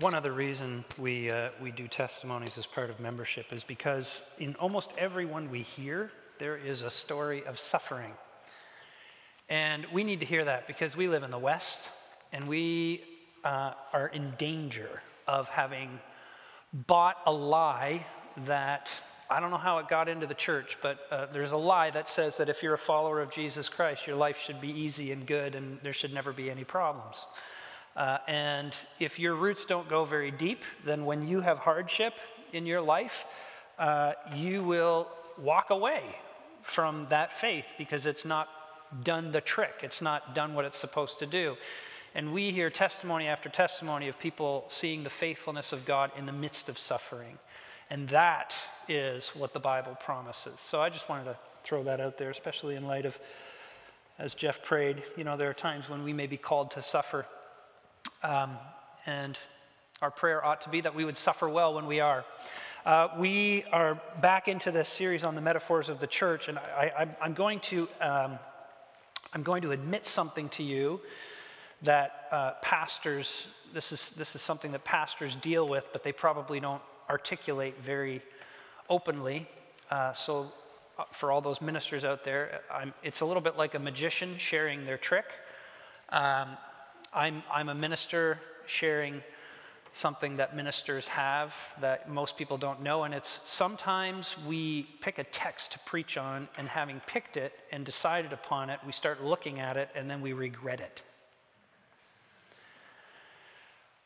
One other reason we, uh, we do testimonies as part of membership is because in almost everyone we hear, there is a story of suffering. And we need to hear that because we live in the West and we uh, are in danger of having bought a lie that I don't know how it got into the church, but uh, there's a lie that says that if you're a follower of Jesus Christ, your life should be easy and good and there should never be any problems. Uh, and if your roots don't go very deep, then when you have hardship in your life, uh, you will walk away from that faith because it's not done the trick, it's not done what it's supposed to do. And we hear testimony after testimony of people seeing the faithfulness of God in the midst of suffering. And that is what the Bible promises. So I just wanted to throw that out there, especially in light of, as Jeff prayed, you know, there are times when we may be called to suffer um, and our prayer ought to be that we would suffer well when we are. Uh, we are back into this series on the metaphors of the church, and I, am going to um, I'm going to admit something to you that uh, pastors this is this is something that pastors deal with, but they probably don't articulate very openly. Uh, so, uh, for all those ministers out there, I'm, it's a little bit like a magician sharing their trick. Um, I'm, I'm a minister sharing something that ministers have that most people don't know, and it's sometimes we pick a text to preach on, and having picked it and decided upon it, we start looking at it and then we regret it.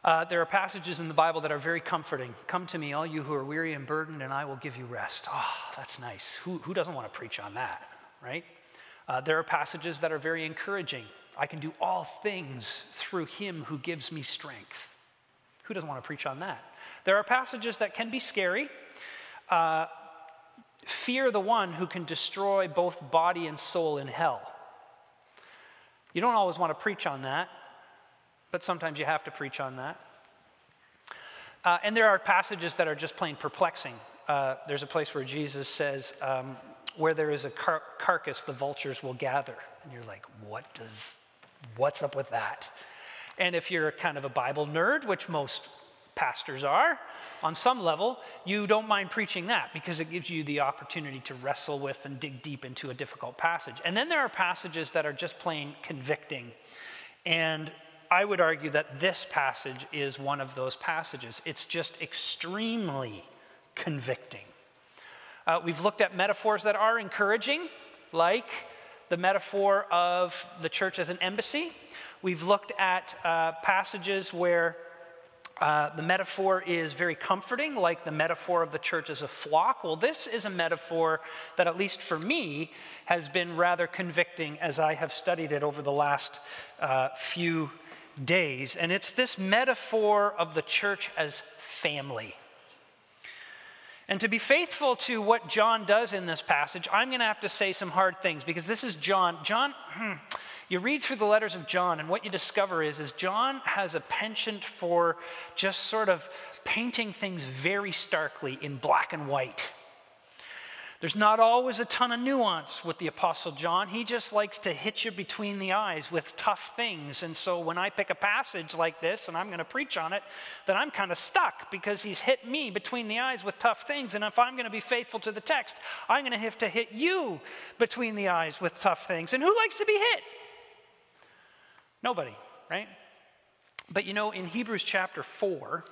Uh, there are passages in the Bible that are very comforting. Come to me, all you who are weary and burdened, and I will give you rest. Oh, that's nice. Who, who doesn't want to preach on that, right? Uh, there are passages that are very encouraging. I can do all things through him who gives me strength. Who doesn't want to preach on that? There are passages that can be scary. Uh, fear the one who can destroy both body and soul in hell. You don't always want to preach on that, but sometimes you have to preach on that. Uh, and there are passages that are just plain perplexing. Uh, there's a place where Jesus says, um, Where there is a car- carcass, the vultures will gather. And you're like, What does What's up with that? And if you're kind of a Bible nerd, which most pastors are, on some level, you don't mind preaching that because it gives you the opportunity to wrestle with and dig deep into a difficult passage. And then there are passages that are just plain convicting. And I would argue that this passage is one of those passages. It's just extremely convicting. Uh, we've looked at metaphors that are encouraging, like the metaphor of the church as an embassy. We've looked at uh, passages where uh, the metaphor is very comforting, like the metaphor of the church as a flock. Well, this is a metaphor that, at least for me, has been rather convicting as I have studied it over the last uh, few days. And it's this metaphor of the church as family. And to be faithful to what John does in this passage, I'm going to have to say some hard things because this is John. John, hmm, you read through the letters of John, and what you discover is, is John has a penchant for just sort of painting things very starkly in black and white. There's not always a ton of nuance with the Apostle John. He just likes to hit you between the eyes with tough things. And so when I pick a passage like this and I'm going to preach on it, then I'm kind of stuck because he's hit me between the eyes with tough things. And if I'm going to be faithful to the text, I'm going to have to hit you between the eyes with tough things. And who likes to be hit? Nobody, right? But you know, in Hebrews chapter 4,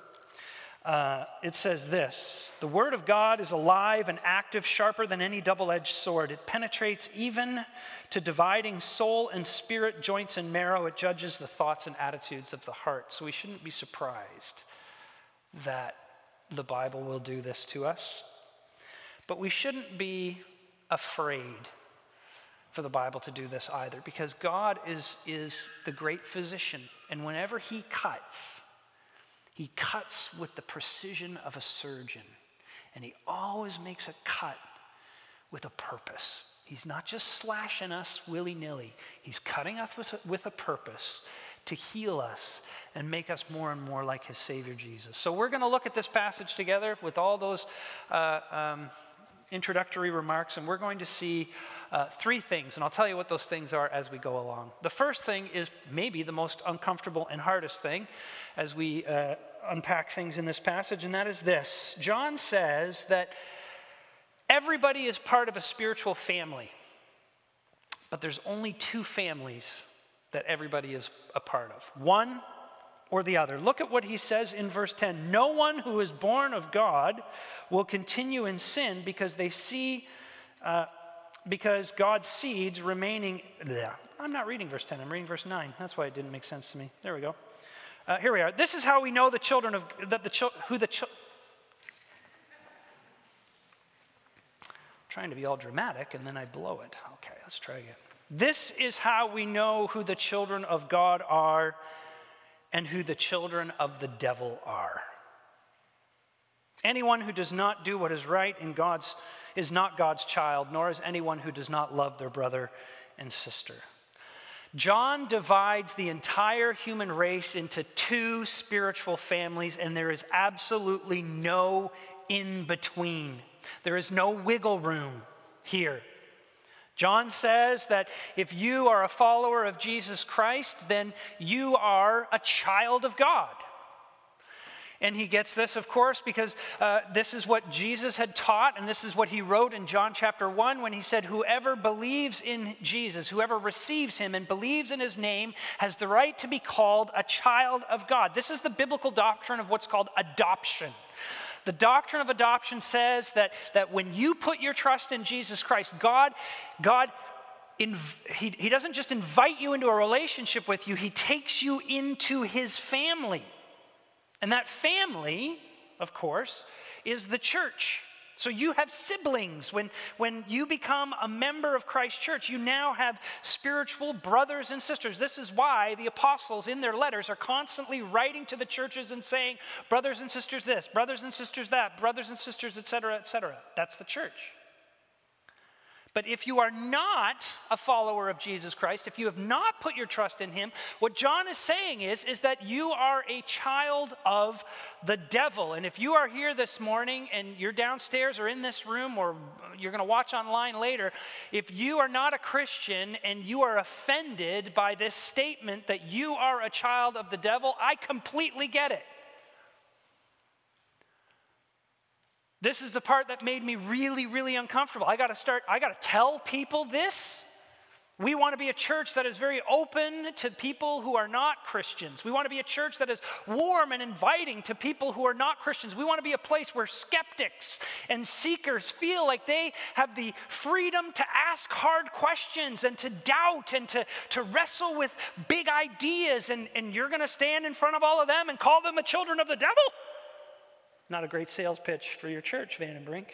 uh, it says this The word of God is alive and active, sharper than any double edged sword. It penetrates even to dividing soul and spirit, joints and marrow. It judges the thoughts and attitudes of the heart. So we shouldn't be surprised that the Bible will do this to us. But we shouldn't be afraid for the Bible to do this either, because God is, is the great physician. And whenever He cuts, he cuts with the precision of a surgeon, and he always makes a cut with a purpose. He's not just slashing us willy nilly, he's cutting us with a, with a purpose to heal us and make us more and more like his Savior Jesus. So we're going to look at this passage together with all those uh, um, introductory remarks, and we're going to see uh, three things, and I'll tell you what those things are as we go along. The first thing is maybe the most uncomfortable and hardest thing as we uh, unpack things in this passage, and that is this John says that everybody is part of a spiritual family, but there's only two families that everybody is a part of one or the other. Look at what he says in verse 10 No one who is born of God will continue in sin because they see. Uh, because God's seeds remaining. Bleh. I'm not reading verse 10, I'm reading verse 9. That's why it didn't make sense to me. There we go. Uh, here we are. This is how we know the children of that the chil- who the children. Trying to be all dramatic and then I blow it. Okay, let's try again. This is how we know who the children of God are and who the children of the devil are. Anyone who does not do what is right in God's is not God's child, nor is anyone who does not love their brother and sister. John divides the entire human race into two spiritual families, and there is absolutely no in between. There is no wiggle room here. John says that if you are a follower of Jesus Christ, then you are a child of God. And he gets this, of course, because uh, this is what Jesus had taught, and this is what he wrote in John chapter 1 when he said, Whoever believes in Jesus, whoever receives him and believes in his name, has the right to be called a child of God. This is the biblical doctrine of what's called adoption. The doctrine of adoption says that, that when you put your trust in Jesus Christ, God, God he, he doesn't just invite you into a relationship with you, he takes you into his family. And that family, of course, is the church. So you have siblings. When, when you become a member of Christ's church, you now have spiritual brothers and sisters. This is why the apostles in their letters are constantly writing to the churches and saying, brothers and sisters this, brothers and sisters that, brothers and sisters, etc., etc. That's the church. But if you are not a follower of Jesus Christ, if you have not put your trust in him, what John is saying is, is that you are a child of the devil. And if you are here this morning and you're downstairs or in this room or you're going to watch online later, if you are not a Christian and you are offended by this statement that you are a child of the devil, I completely get it. This is the part that made me really, really uncomfortable. I got to start, I got to tell people this. We want to be a church that is very open to people who are not Christians. We want to be a church that is warm and inviting to people who are not Christians. We want to be a place where skeptics and seekers feel like they have the freedom to ask hard questions and to doubt and to, to wrestle with big ideas. And, and you're going to stand in front of all of them and call them the children of the devil? Not a great sales pitch for your church, Van and Brink.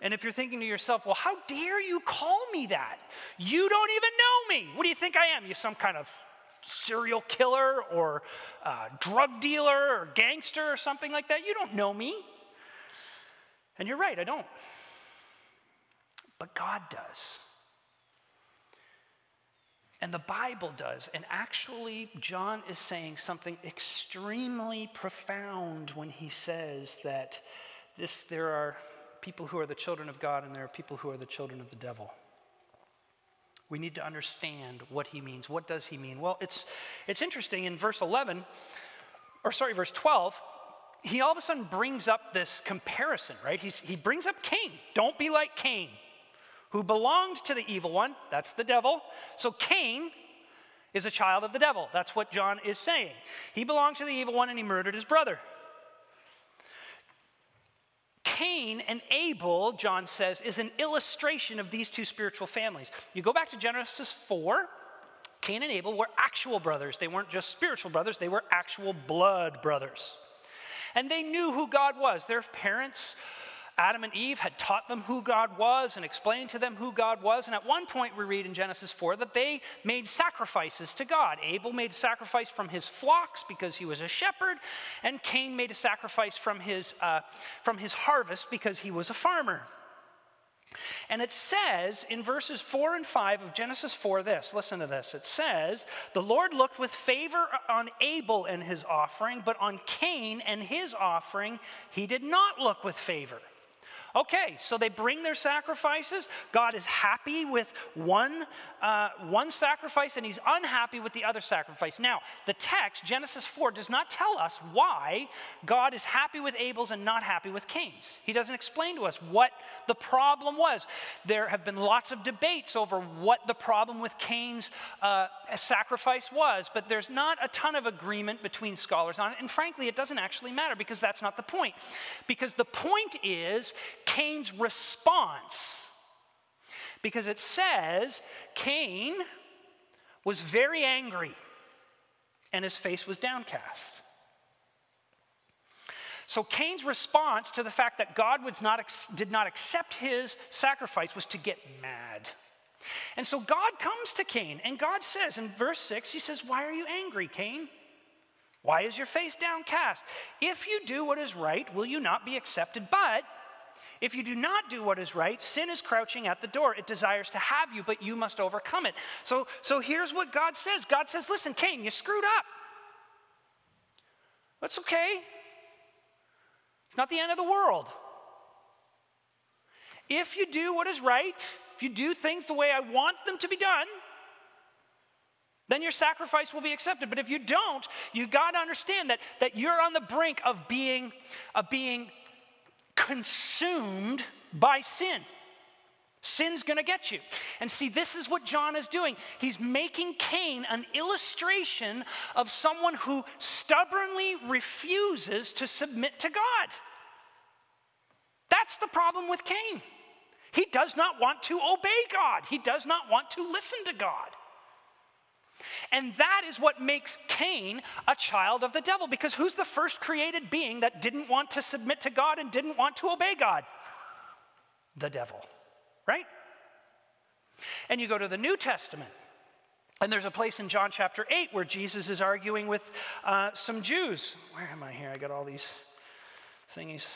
And if you're thinking to yourself, well, how dare you call me that? You don't even know me. What do you think I am? You some kind of serial killer or uh, drug dealer or gangster or something like that? You don't know me. And you're right, I don't. But God does. And the Bible does. And actually, John is saying something extremely profound when he says that this, there are people who are the children of God and there are people who are the children of the devil. We need to understand what he means. What does he mean? Well, it's, it's interesting in verse 11, or sorry, verse 12, he all of a sudden brings up this comparison, right? He's, he brings up Cain. Don't be like Cain who belonged to the evil one. That's the devil. So Cain is a child of the devil. That's what John is saying. He belonged to the evil one and he murdered his brother. Cain and Abel, John says, is an illustration of these two spiritual families. You go back to Genesis 4, Cain and Abel were actual brothers. They weren't just spiritual brothers, they were actual blood brothers. And they knew who God was. Their parents Adam and Eve had taught them who God was and explained to them who God was. And at one point, we read in Genesis 4 that they made sacrifices to God. Abel made a sacrifice from his flocks because he was a shepherd, and Cain made a sacrifice from his, uh, from his harvest because he was a farmer. And it says in verses 4 and 5 of Genesis 4 this listen to this. It says, The Lord looked with favor on Abel and his offering, but on Cain and his offering, he did not look with favor. Okay, so they bring their sacrifices. God is happy with one, uh, one sacrifice and he's unhappy with the other sacrifice. Now, the text, Genesis 4, does not tell us why God is happy with Abel's and not happy with Cain's. He doesn't explain to us what the problem was. There have been lots of debates over what the problem with Cain's uh, sacrifice was, but there's not a ton of agreement between scholars on it. And frankly, it doesn't actually matter because that's not the point. Because the point is, Cain's response. Because it says Cain was very angry and his face was downcast. So Cain's response to the fact that God not, did not accept his sacrifice was to get mad. And so God comes to Cain and God says in verse 6, He says, Why are you angry, Cain? Why is your face downcast? If you do what is right, will you not be accepted? But if you do not do what is right, sin is crouching at the door. It desires to have you, but you must overcome it. So, so here's what God says God says, Listen, Cain, you screwed up. That's okay. It's not the end of the world. If you do what is right, if you do things the way I want them to be done, then your sacrifice will be accepted. But if you don't, you got to understand that, that you're on the brink of being, of being consumed by sin. Sin's going to get you. And see, this is what John is doing. He's making Cain an illustration of someone who stubbornly refuses to submit to God. That's the problem with Cain. He does not want to obey God, he does not want to listen to God. And that is what makes Cain a child of the devil. Because who's the first created being that didn't want to submit to God and didn't want to obey God? The devil, right? And you go to the New Testament, and there's a place in John chapter 8 where Jesus is arguing with uh, some Jews. Where am I here? I got all these thingies.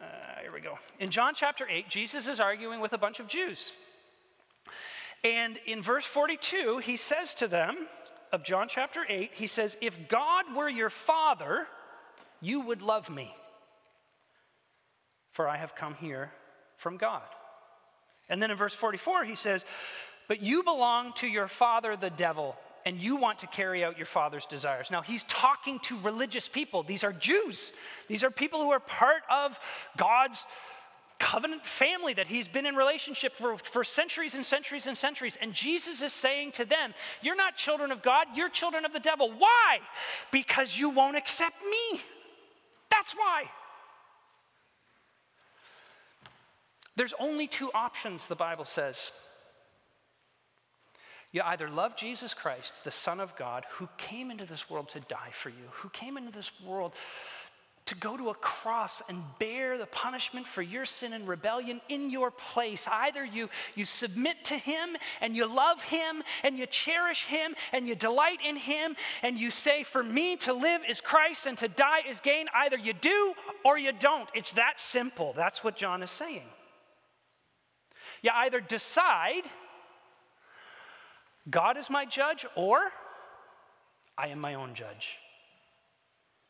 Uh, here we go. In John chapter 8, Jesus is arguing with a bunch of Jews. And in verse 42, he says to them, of John chapter 8, he says, If God were your father, you would love me, for I have come here from God. And then in verse 44, he says, But you belong to your father, the devil, and you want to carry out your father's desires. Now, he's talking to religious people. These are Jews, these are people who are part of God's covenant family that he's been in relationship for, for centuries and centuries and centuries. And Jesus is saying to them, You're not children of God, you're children of the devil. Why? Because you won't accept me. That's why. There's only two options, the Bible says. You either love Jesus Christ, the Son of God, who came into this world to die for you, who came into this world to go to a cross and bear the punishment for your sin and rebellion in your place. Either you, you submit to Him and you love Him and you cherish Him and you delight in Him and you say, For me to live is Christ and to die is gain. Either you do or you don't. It's that simple. That's what John is saying. You either decide, God is my judge, or I am my own judge.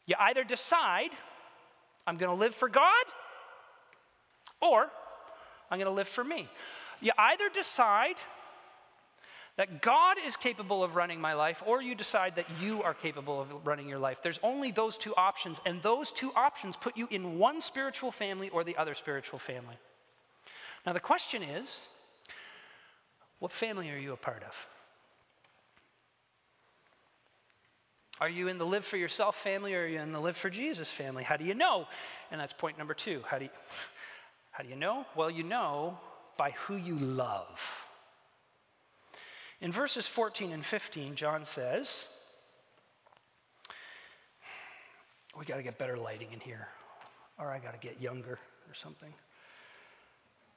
You either decide, I'm going to live for God or I'm going to live for me. You either decide that God is capable of running my life, or you decide that you are capable of running your life. There's only those two options, and those two options put you in one spiritual family or the other spiritual family. Now, the question is what family are you a part of? Are you in the live for yourself family or are you in the live for Jesus family? How do you know? And that's point number two. How do you, how do you know? Well, you know by who you love. In verses 14 and 15, John says, We got to get better lighting in here, or I got to get younger or something.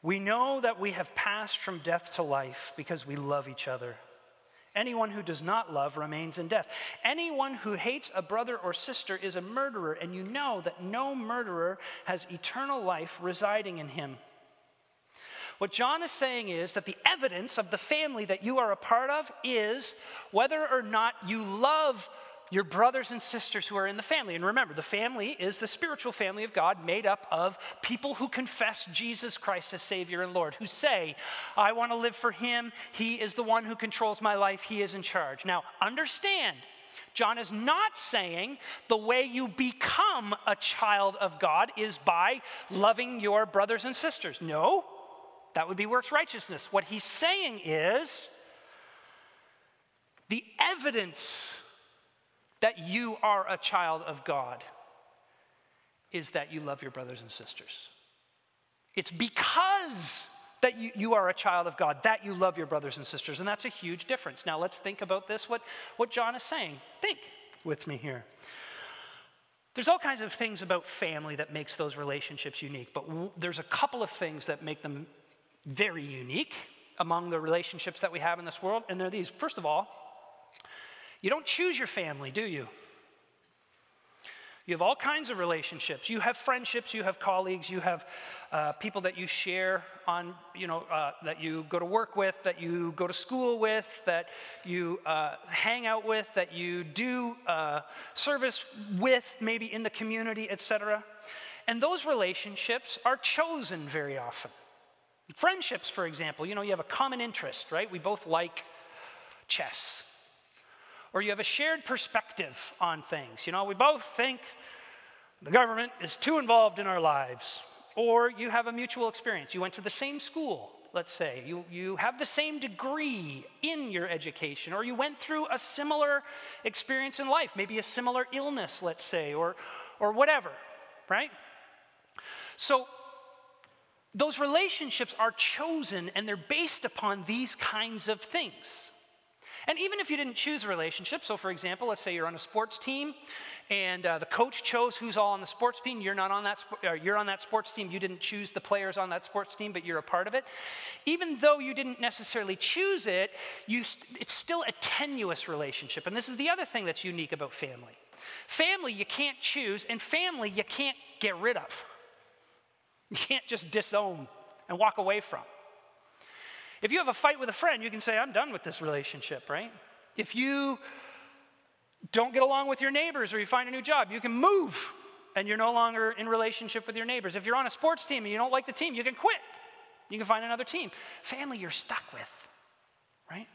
We know that we have passed from death to life because we love each other. Anyone who does not love remains in death. Anyone who hates a brother or sister is a murderer, and you know that no murderer has eternal life residing in him. What John is saying is that the evidence of the family that you are a part of is whether or not you love your brothers and sisters who are in the family. And remember, the family is the spiritual family of God made up of people who confess Jesus Christ as Savior and Lord, who say, I want to live for Him. He is the one who controls my life. He is in charge. Now, understand, John is not saying the way you become a child of God is by loving your brothers and sisters. No, that would be works righteousness. What he's saying is the evidence that you are a child of God is that you love your brothers and sisters. It's because that you, you are a child of God, that you love your brothers and sisters. And that's a huge difference. Now let's think about this, what, what John is saying. Think with me here. There's all kinds of things about family that makes those relationships unique, but w- there's a couple of things that make them very unique among the relationships that we have in this world, and they're these. First of all, you don't choose your family, do you? You have all kinds of relationships. You have friendships, you have colleagues, you have uh, people that you share on, you know, uh, that you go to work with, that you go to school with, that you uh, hang out with, that you do uh, service with, maybe in the community, etc. And those relationships are chosen very often. Friendships, for example, you know, you have a common interest, right? We both like chess or you have a shared perspective on things. You know, we both think the government is too involved in our lives, or you have a mutual experience. You went to the same school, let's say. You, you have the same degree in your education, or you went through a similar experience in life, maybe a similar illness, let's say, or, or whatever, right? So, those relationships are chosen and they're based upon these kinds of things. And even if you didn't choose a relationship, so for example, let's say you're on a sports team and uh, the coach chose who's all on the sports team, you're not on that, sp- you're on that sports team, you didn't choose the players on that sports team, but you're a part of it. Even though you didn't necessarily choose it, you st- it's still a tenuous relationship. And this is the other thing that's unique about family. Family you can't choose, and family you can't get rid of. You can't just disown and walk away from. If you have a fight with a friend, you can say, I'm done with this relationship, right? If you don't get along with your neighbors or you find a new job, you can move and you're no longer in relationship with your neighbors. If you're on a sports team and you don't like the team, you can quit. You can find another team. Family, you're stuck with, right?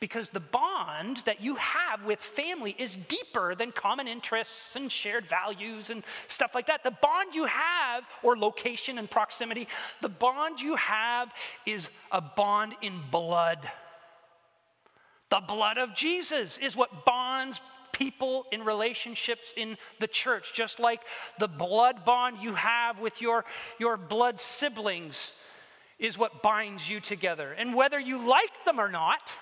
Because the bond that you have with family is deeper than common interests and shared values and stuff like that. The bond you have, or location and proximity, the bond you have is a bond in blood. The blood of Jesus is what bonds people in relationships in the church, just like the blood bond you have with your, your blood siblings is what binds you together. And whether you like them or not,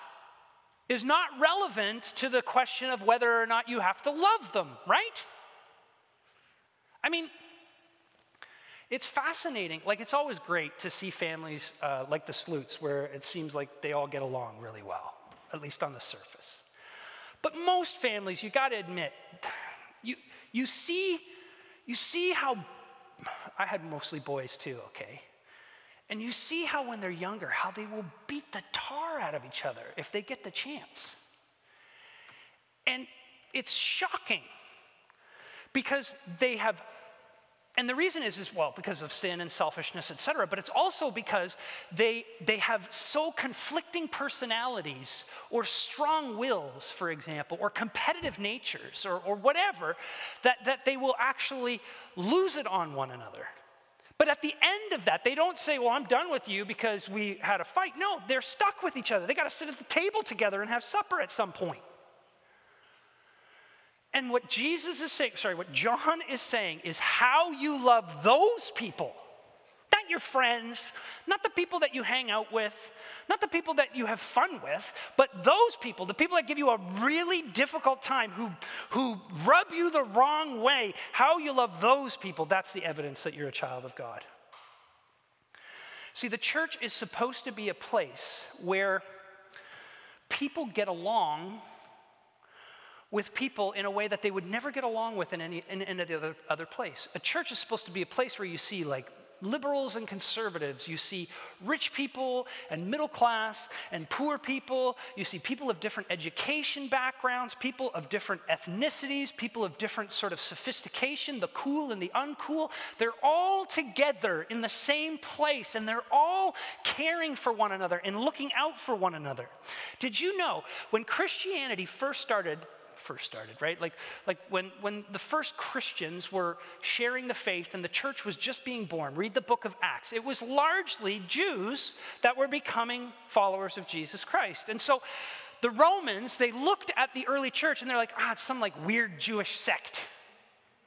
is not relevant to the question of whether or not you have to love them, right? I mean, it's fascinating. Like, it's always great to see families uh, like the Sloots, where it seems like they all get along really well, at least on the surface. But most families, you got to admit, you, you, see, you see how, I had mostly boys too, okay? And you see how, when they're younger, how they will beat the tar out of each other if they get the chance. And it's shocking because they have and the reason is, is well because of sin and selfishness et cetera but it's also because they they have so conflicting personalities or strong wills for example or competitive natures or, or whatever that, that they will actually lose it on one another but at the end of that, they don't say, Well, I'm done with you because we had a fight. No, they're stuck with each other. They got to sit at the table together and have supper at some point. And what Jesus is saying, sorry, what John is saying is how you love those people not your friends, not the people that you hang out with, not the people that you have fun with, but those people, the people that give you a really difficult time, who, who rub you the wrong way, how you love those people, that's the evidence that you're a child of God. See, the church is supposed to be a place where people get along with people in a way that they would never get along with in any, in any other, other place. A church is supposed to be a place where you see like liberals and conservatives. You see rich people and middle class and poor people. You see people of different education backgrounds, people of different ethnicities, people of different sort of sophistication, the cool and the uncool. They're all together in the same place and they're all caring for one another and looking out for one another. Did you know when Christianity first started? First started, right? Like, like when, when the first Christians were sharing the faith and the church was just being born, read the book of Acts. It was largely Jews that were becoming followers of Jesus Christ. And so the Romans, they looked at the early church and they're like, ah, it's some like weird Jewish sect,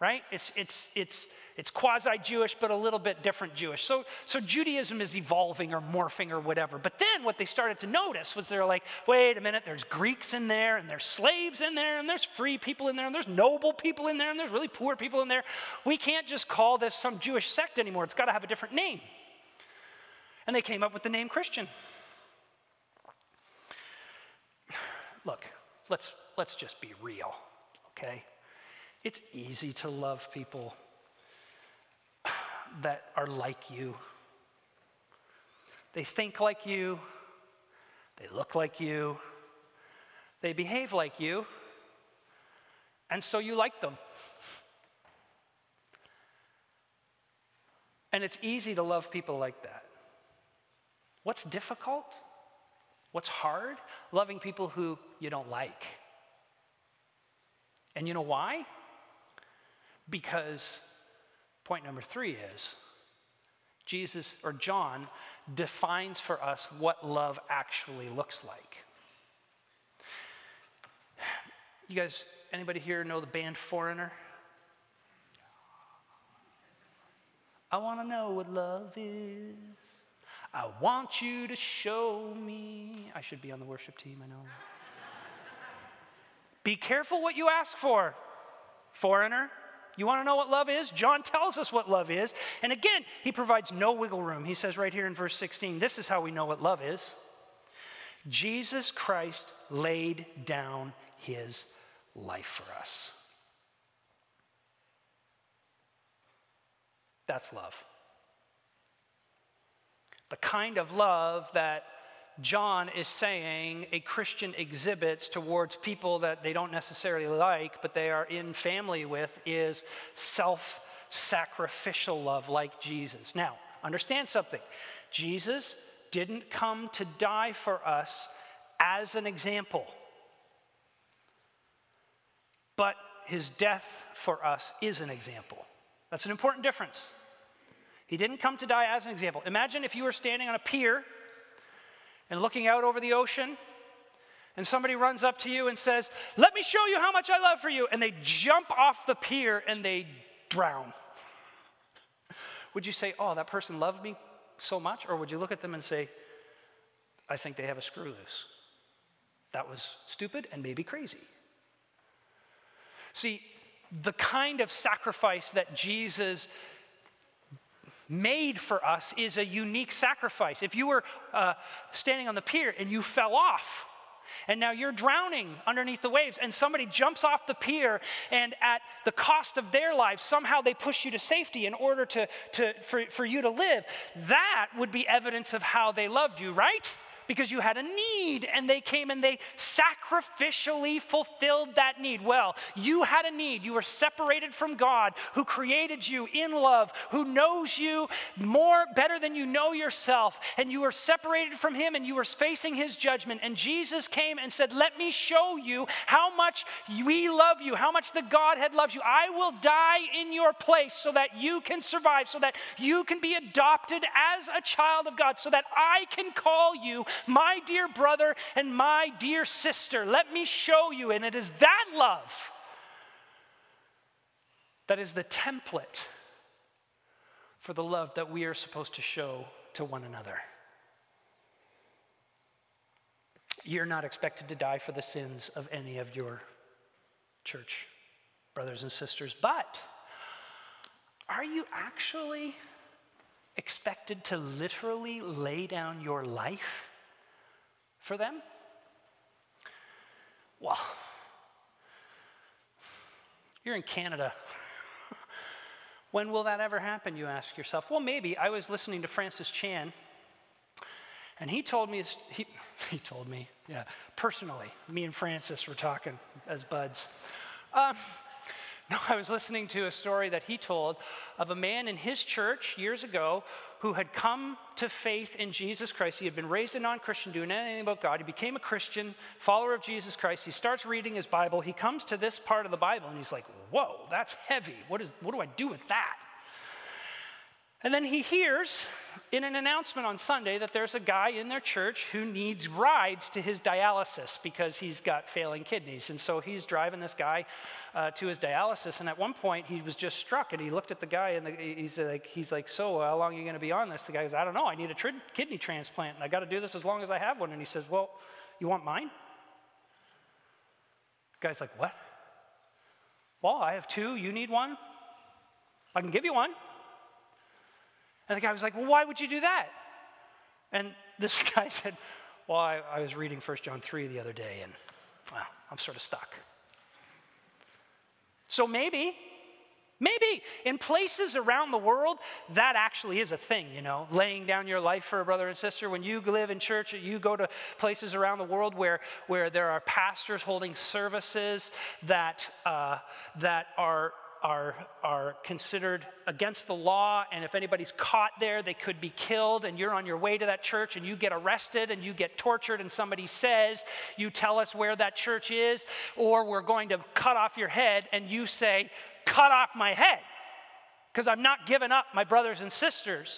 right? It's, it's, it's, it's quasi Jewish, but a little bit different Jewish. So, so Judaism is evolving or morphing or whatever. But then what they started to notice was they're like, wait a minute, there's Greeks in there, and there's slaves in there, and there's free people in there, and there's noble people in there, and there's really poor people in there. We can't just call this some Jewish sect anymore. It's got to have a different name. And they came up with the name Christian. Look, let's, let's just be real, okay? It's easy to love people that are like you. They think like you, they look like you, they behave like you, and so you like them. And it's easy to love people like that. What's difficult? What's hard? Loving people who you don't like. And you know why? Because Point number three is Jesus or John defines for us what love actually looks like. You guys, anybody here know the band Foreigner? I want to know what love is. I want you to show me. I should be on the worship team, I know. be careful what you ask for, foreigner. You want to know what love is? John tells us what love is. And again, he provides no wiggle room. He says right here in verse 16, this is how we know what love is. Jesus Christ laid down his life for us. That's love. The kind of love that John is saying a Christian exhibits towards people that they don't necessarily like, but they are in family with, is self sacrificial love like Jesus. Now, understand something Jesus didn't come to die for us as an example, but his death for us is an example. That's an important difference. He didn't come to die as an example. Imagine if you were standing on a pier and looking out over the ocean, and somebody runs up to you and says, Let me show you how much I love for you. And they jump off the pier and they drown. Would you say, Oh, that person loved me so much? Or would you look at them and say, I think they have a screw loose? That was stupid and maybe crazy. See, the kind of sacrifice that Jesus made for us is a unique sacrifice. If you were uh, standing on the pier and you fell off, and now you're drowning underneath the waves, and somebody jumps off the pier, and at the cost of their lives, somehow they push you to safety in order to, to, for, for you to live, that would be evidence of how they loved you, right? Because you had a need and they came and they sacrificially fulfilled that need. Well, you had a need. You were separated from God who created you in love, who knows you more better than you know yourself, and you were separated from him and you were facing his judgment. And Jesus came and said, Let me show you how much we love you, how much the Godhead loves you. I will die in your place so that you can survive, so that you can be adopted as a child of God, so that I can call you my dear brother and my dear sister. Let me show you. And it is that love that is the template for the love that we are supposed to show to one another. You're not expected to die for the sins of any of your church brothers and sisters, but are you actually expected to literally lay down your life for them? Well, you're in Canada. When will that ever happen, you ask yourself? Well, maybe. I was listening to Francis Chan, and he told me, he, he told me, yeah, personally, me and Francis were talking as buds. Um, no, I was listening to a story that he told of a man in his church years ago who had come to faith in Jesus Christ. He had been raised a non Christian, doing anything about God. He became a Christian, follower of Jesus Christ. He starts reading his Bible. He comes to this part of the Bible and he's like, Whoa, that's heavy. What, is, what do I do with that? And then he hears in an announcement on Sunday that there's a guy in their church who needs rides to his dialysis because he's got failing kidneys. And so he's driving this guy uh, to his dialysis. And at one point, he was just struck and he looked at the guy and the, he's, like, he's like, So, how long are you going to be on this? The guy goes, I don't know. I need a kidney transplant and I got to do this as long as I have one. And he says, Well, you want mine? The guy's like, What? Well, I have two. You need one? I can give you one. And the guy was like, Well, why would you do that? And this guy said, Well, I, I was reading 1 John 3 the other day, and well, I'm sort of stuck. So maybe, maybe in places around the world, that actually is a thing, you know, laying down your life for a brother and sister. When you live in church, you go to places around the world where, where there are pastors holding services that, uh, that are are, are considered against the law, and if anybody's caught there, they could be killed, and you're on your way to that church and you get arrested and you get tortured, and somebody says, You tell us where that church is, or we're going to cut off your head, and you say, Cut off my head, because I'm not giving up my brothers and sisters.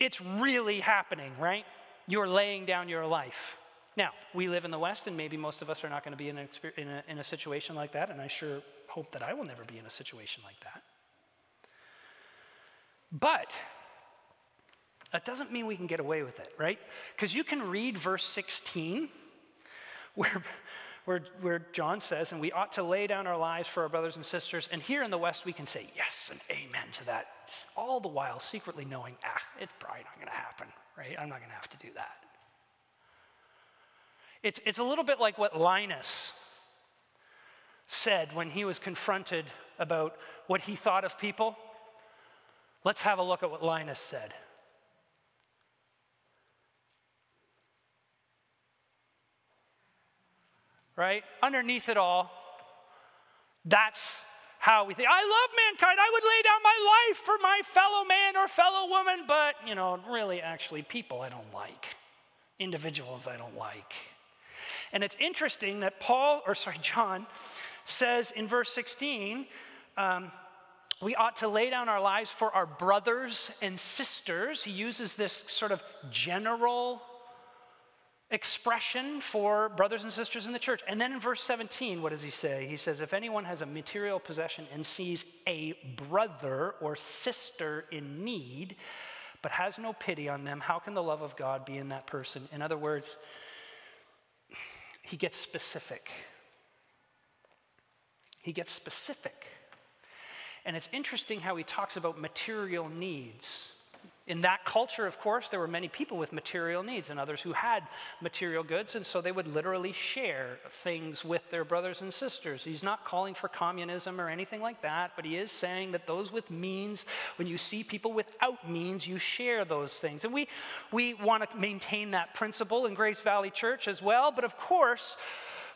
It's really happening, right? You're laying down your life. Now, we live in the West, and maybe most of us are not going to be in, in, a, in a situation like that, and I sure hope that I will never be in a situation like that. But that doesn't mean we can get away with it, right? Because you can read verse 16, where, where, where John says, and we ought to lay down our lives for our brothers and sisters. And here in the West, we can say yes and amen to that, all the while secretly knowing, ah, it's probably not going to happen, right? I'm not going to have to do that. It's, it's a little bit like what Linus said when he was confronted about what he thought of people. Let's have a look at what Linus said. Right? Underneath it all, that's how we think. I love mankind. I would lay down my life for my fellow man or fellow woman, but, you know, really, actually, people I don't like, individuals I don't like. And it's interesting that Paul, or sorry, John, says in verse 16, um, we ought to lay down our lives for our brothers and sisters. He uses this sort of general expression for brothers and sisters in the church. And then in verse 17, what does he say? He says, If anyone has a material possession and sees a brother or sister in need, but has no pity on them, how can the love of God be in that person? In other words, he gets specific. He gets specific. And it's interesting how he talks about material needs. In that culture, of course, there were many people with material needs and others who had material goods, and so they would literally share things with their brothers and sisters. He's not calling for communism or anything like that, but he is saying that those with means, when you see people without means, you share those things. And we, we want to maintain that principle in Grace Valley Church as well, but of course,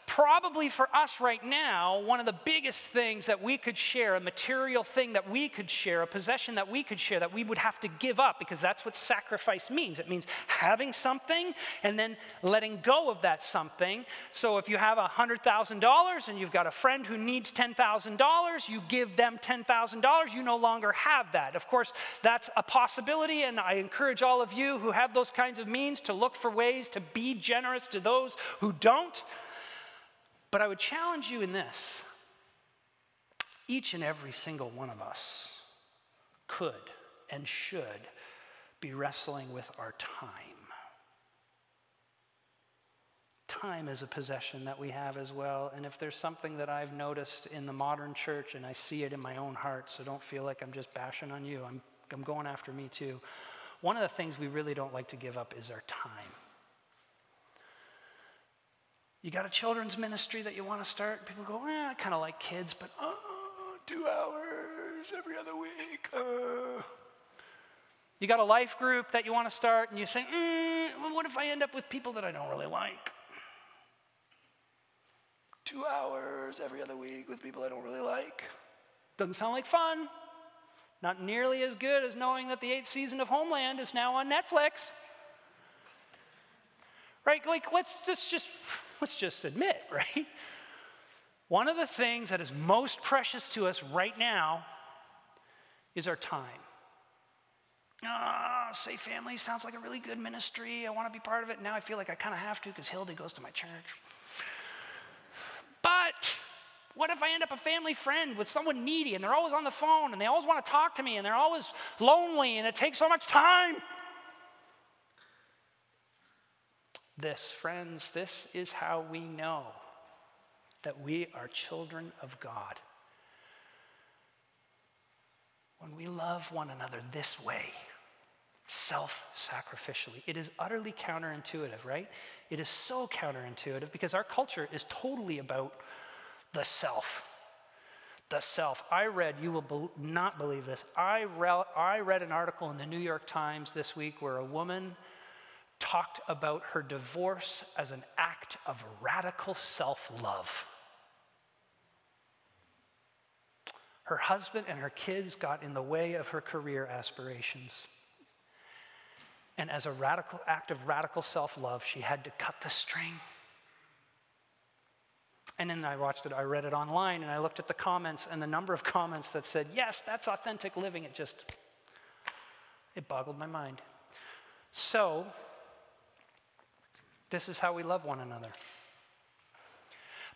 probably for us right now, one of the biggest things that we could share, a material thing that we could share, a possession that we could share, that we would have to give up, because that's what sacrifice means. It means having something and then letting go of that something. So if you have $100,000 and you've got a friend who needs $10,000, you give them $10,000, you no longer have that. Of course, that's a possibility, and I encourage all of you who have those kinds of means to look for ways to be generous to those who don't. But I would challenge you in this each and every single one of us could and should be wrestling with our time. Time is a possession that we have as well. And if there's something that I've noticed in the modern church, and I see it in my own heart, so don't feel like I'm just bashing on you, I'm, I'm going after me too. One of the things we really don't like to give up is our time. You got a children's ministry that you want to start? People go, eh, I kind of like kids, but oh, two hours every other week. Uh. You got a life group that you want to start, and you say, mm, what if I end up with people that I don't really like? Two hours every other week with people I don't really like. Doesn't sound like fun. Not nearly as good as knowing that the eighth season of Homeland is now on Netflix. Right? Like, let's just, just, let's just admit, right? One of the things that is most precious to us right now is our time. Ah, oh, Safe Family sounds like a really good ministry. I want to be part of it. Now I feel like I kind of have to because Hildy goes to my church. But what if I end up a family friend with someone needy and they're always on the phone and they always want to talk to me and they're always lonely and it takes so much time? This, friends, this is how we know that we are children of God. When we love one another this way, self sacrificially. It is utterly counterintuitive, right? It is so counterintuitive because our culture is totally about the self. The self. I read, you will be- not believe this, I, re- I read an article in the New York Times this week where a woman talked about her divorce as an act of radical self love. Her husband and her kids got in the way of her career aspirations. And as a radical act of radical self love, she had to cut the string. And then I watched it, I read it online, and I looked at the comments, and the number of comments that said, Yes, that's authentic living, it just, it boggled my mind. So, this is how we love one another.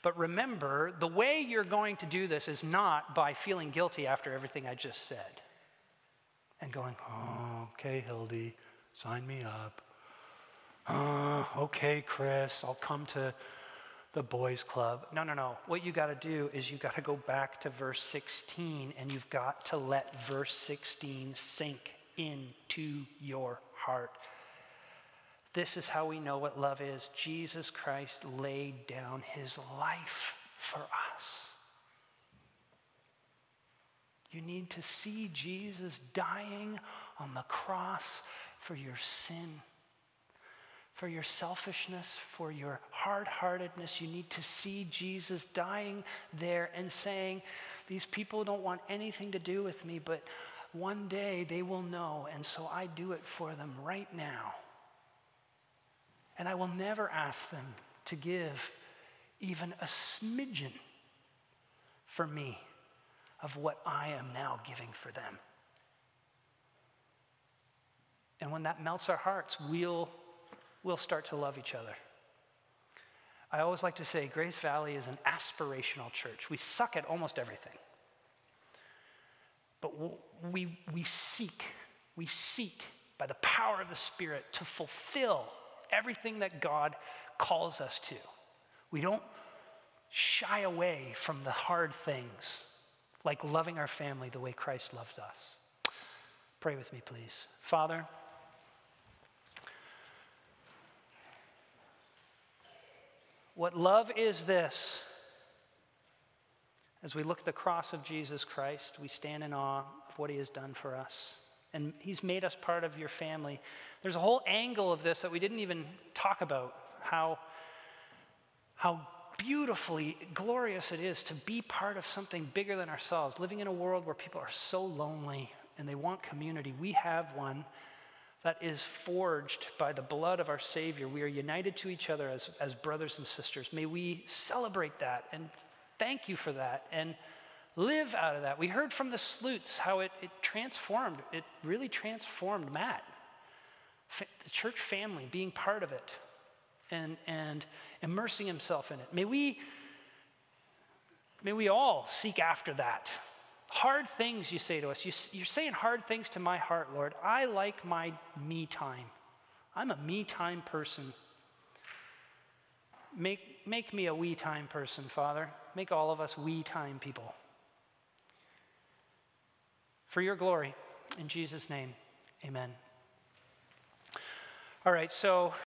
But remember, the way you're going to do this is not by feeling guilty after everything I just said and going, oh, okay, Hildy, sign me up. Uh, okay, Chris, I'll come to the boys' club. No, no, no. What you got to do is you got to go back to verse 16 and you've got to let verse 16 sink into your heart. This is how we know what love is. Jesus Christ laid down his life for us. You need to see Jesus dying on the cross for your sin, for your selfishness, for your hard heartedness. You need to see Jesus dying there and saying, These people don't want anything to do with me, but one day they will know, and so I do it for them right now. And I will never ask them to give even a smidgen for me of what I am now giving for them. And when that melts our hearts, we'll, we'll start to love each other. I always like to say Grace Valley is an aspirational church. We suck at almost everything. But we, we seek, we seek by the power of the Spirit to fulfill everything that God calls us to. We don't shy away from the hard things, like loving our family the way Christ loved us. Pray with me, please. Father, what love is this? As we look at the cross of Jesus Christ, we stand in awe of what he has done for us and He's made us part of your family. There's a whole angle of this that we didn't even talk about how, how beautifully glorious it is to be part of something bigger than ourselves, living in a world where people are so lonely and they want community. We have one that is forged by the blood of our Savior. We are united to each other as, as brothers and sisters. May we celebrate that and thank you for that. And live out of that. We heard from the Sloots how it, it transformed, it really transformed Matt, the church family, being part of it and, and immersing himself in it. May we, may we all seek after that. Hard things you say to us. You, you're saying hard things to my heart, Lord. I like my me time. I'm a me time person. Make, make me a we time person, Father. Make all of us we time people for your glory. In Jesus' name, amen. All right, so